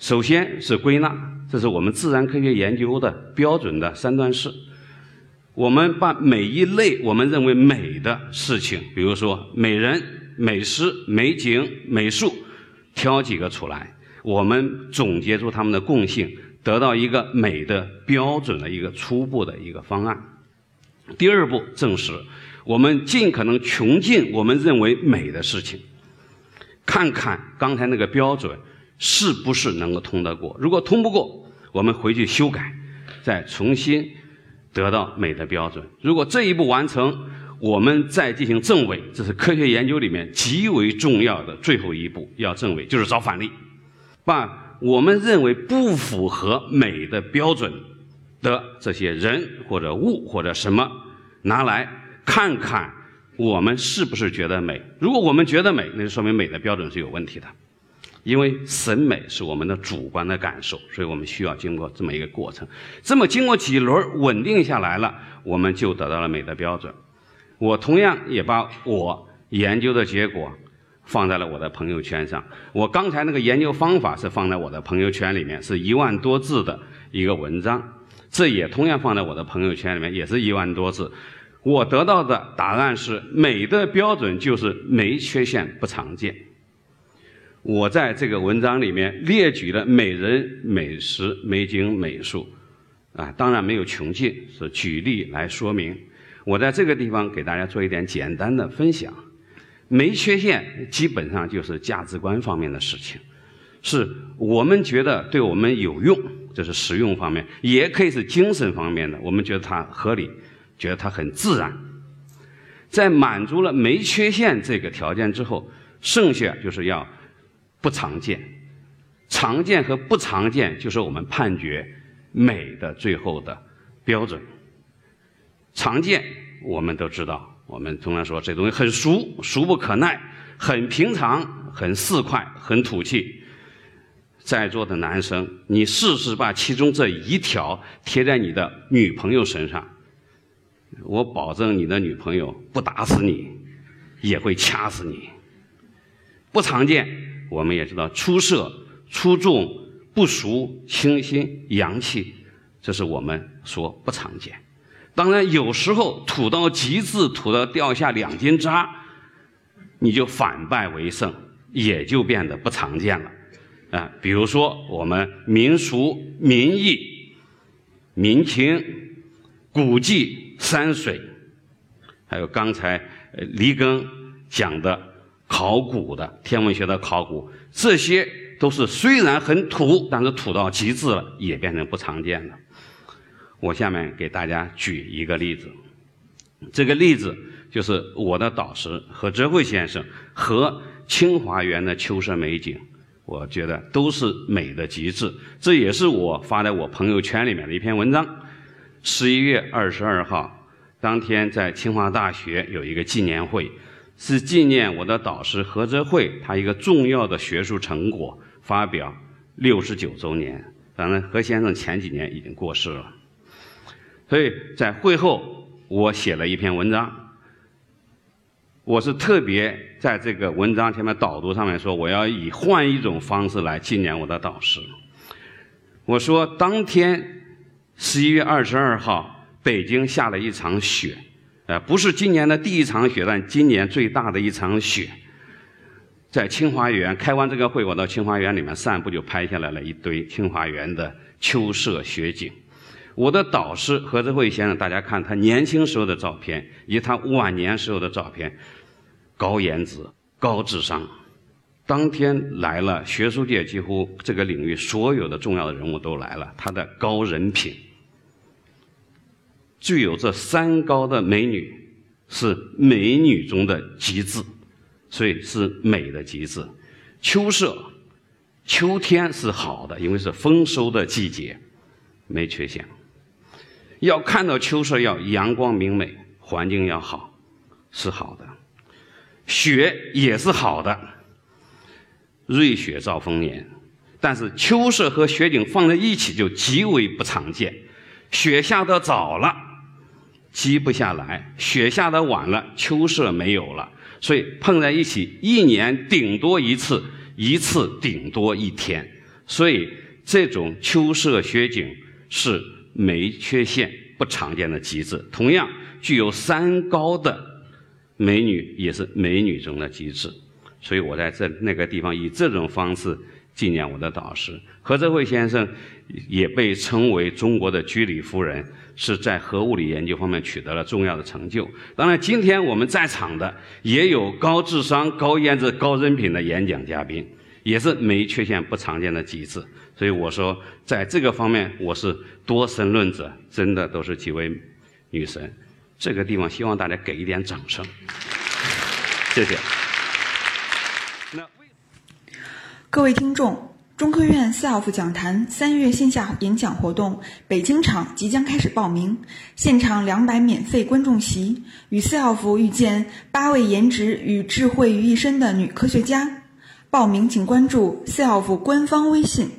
首先是归纳，这是我们自然科学研究的标准的三段式。我们把每一类我们认为美的事情，比如说美人、美诗、美景、美术，挑几个出来，我们总结出它们的共性，得到一个美的标准的一个初步的一个方案。第二步证实，我们尽可能穷尽我们认为美的事情，看看刚才那个标准。是不是能够通得过？如果通不过，我们回去修改，再重新得到美的标准。如果这一步完成，我们再进行证伪，这是科学研究里面极为重要的最后一步。要证伪，就是找反例，把我们认为不符合美的标准的这些人或者物或者什么拿来看看，我们是不是觉得美？如果我们觉得美，那就说明美的标准是有问题的。因为审美是我们的主观的感受，所以我们需要经过这么一个过程。这么经过几轮稳定下来了，我们就得到了美的标准。我同样也把我研究的结果放在了我的朋友圈上。我刚才那个研究方法是放在我的朋友圈里面，是一万多字的一个文章。这也同样放在我的朋友圈里面，也是一万多字。我得到的答案是：美的标准就是没缺陷、不常见。我在这个文章里面列举了美人、美食、美景、美术，啊，当然没有穷尽，是举例来说明。我在这个地方给大家做一点简单的分享。没缺陷，基本上就是价值观方面的事情，是我们觉得对我们有用，这是实用方面，也可以是精神方面的。我们觉得它合理，觉得它很自然。在满足了没缺陷这个条件之后，剩下就是要。不常见，常见和不常见就是我们判决美的最后的标准。常见我们都知道，我们通常说这东西很俗，俗不可耐，很平常，很四块，很土气。在座的男生，你试试把其中这一条贴在你的女朋友身上，我保证你的女朋友不打死你，也会掐死你。不常见。我们也知道，出色、出众、不俗、清新、洋气，这是我们说不常见。当然，有时候土到极致，土到掉下两斤渣，你就反败为胜，也就变得不常见了。啊，比如说我们民俗、民艺、民情、古迹、山水，还有刚才呃黎庚讲的。考古的天文学的考古，这些都是虽然很土，但是土到极致了，也变成不常见的。我下面给大家举一个例子，这个例子就是我的导师何哲慧先生和清华园的秋色美景，我觉得都是美的极致。这也是我发在我朋友圈里面的一篇文章。十一月二十二号当天，在清华大学有一个纪念会。是纪念我的导师何泽慧他一个重要的学术成果发表六十九周年。当然，何先生前几年已经过世了，所以在会后我写了一篇文章。我是特别在这个文章前面导读上面说，我要以换一种方式来纪念我的导师。我说，当天十一月二十二号，北京下了一场雪。呃，不是今年的第一场雪，但今年最大的一场雪，在清华园开完这个会，我到清华园里面散步，就拍下来了一堆清华园的秋色雪景。我的导师何志慧先生，大家看他年轻时候的照片，以及他晚年时候的照片，高颜值、高智商。当天来了学术界几乎这个领域所有的重要的人物都来了，他的高人品。具有这三高的美女，是美女中的极致，所以是美的极致。秋色、秋天是好的，因为是丰收的季节，没缺陷。要看到秋色，要阳光明媚，环境要好，是好的。雪也是好的，瑞雪兆丰年。但是秋色和雪景放在一起就极为不常见。雪下的早了，积不下来；雪下得晚了，秋色没有了。所以碰在一起，一年顶多一次，一次顶多一天。所以这种秋色雪景是没缺陷、不常见的极致。同样具有三高的美女，也是美女中的极致。所以我在这那个地方以这种方式。纪念我的导师何泽慧先生，也被称为中国的居里夫人，是在核物理研究方面取得了重要的成就。当然，今天我们在场的也有高智商、高颜值、高人品的演讲嘉宾，也是没缺陷、不常见的极致。所以我说，在这个方面，我是多神论者，真的都是几位女神。这个地方希望大家给一点掌声，谢谢。各位听众，中科院 SELF 讲坛三月线下演讲活动北京场即将开始报名，现场两百免费观众席，与 SELF 遇见八位颜值与智慧于一身的女科学家。报名请关注 SELF 官方微信。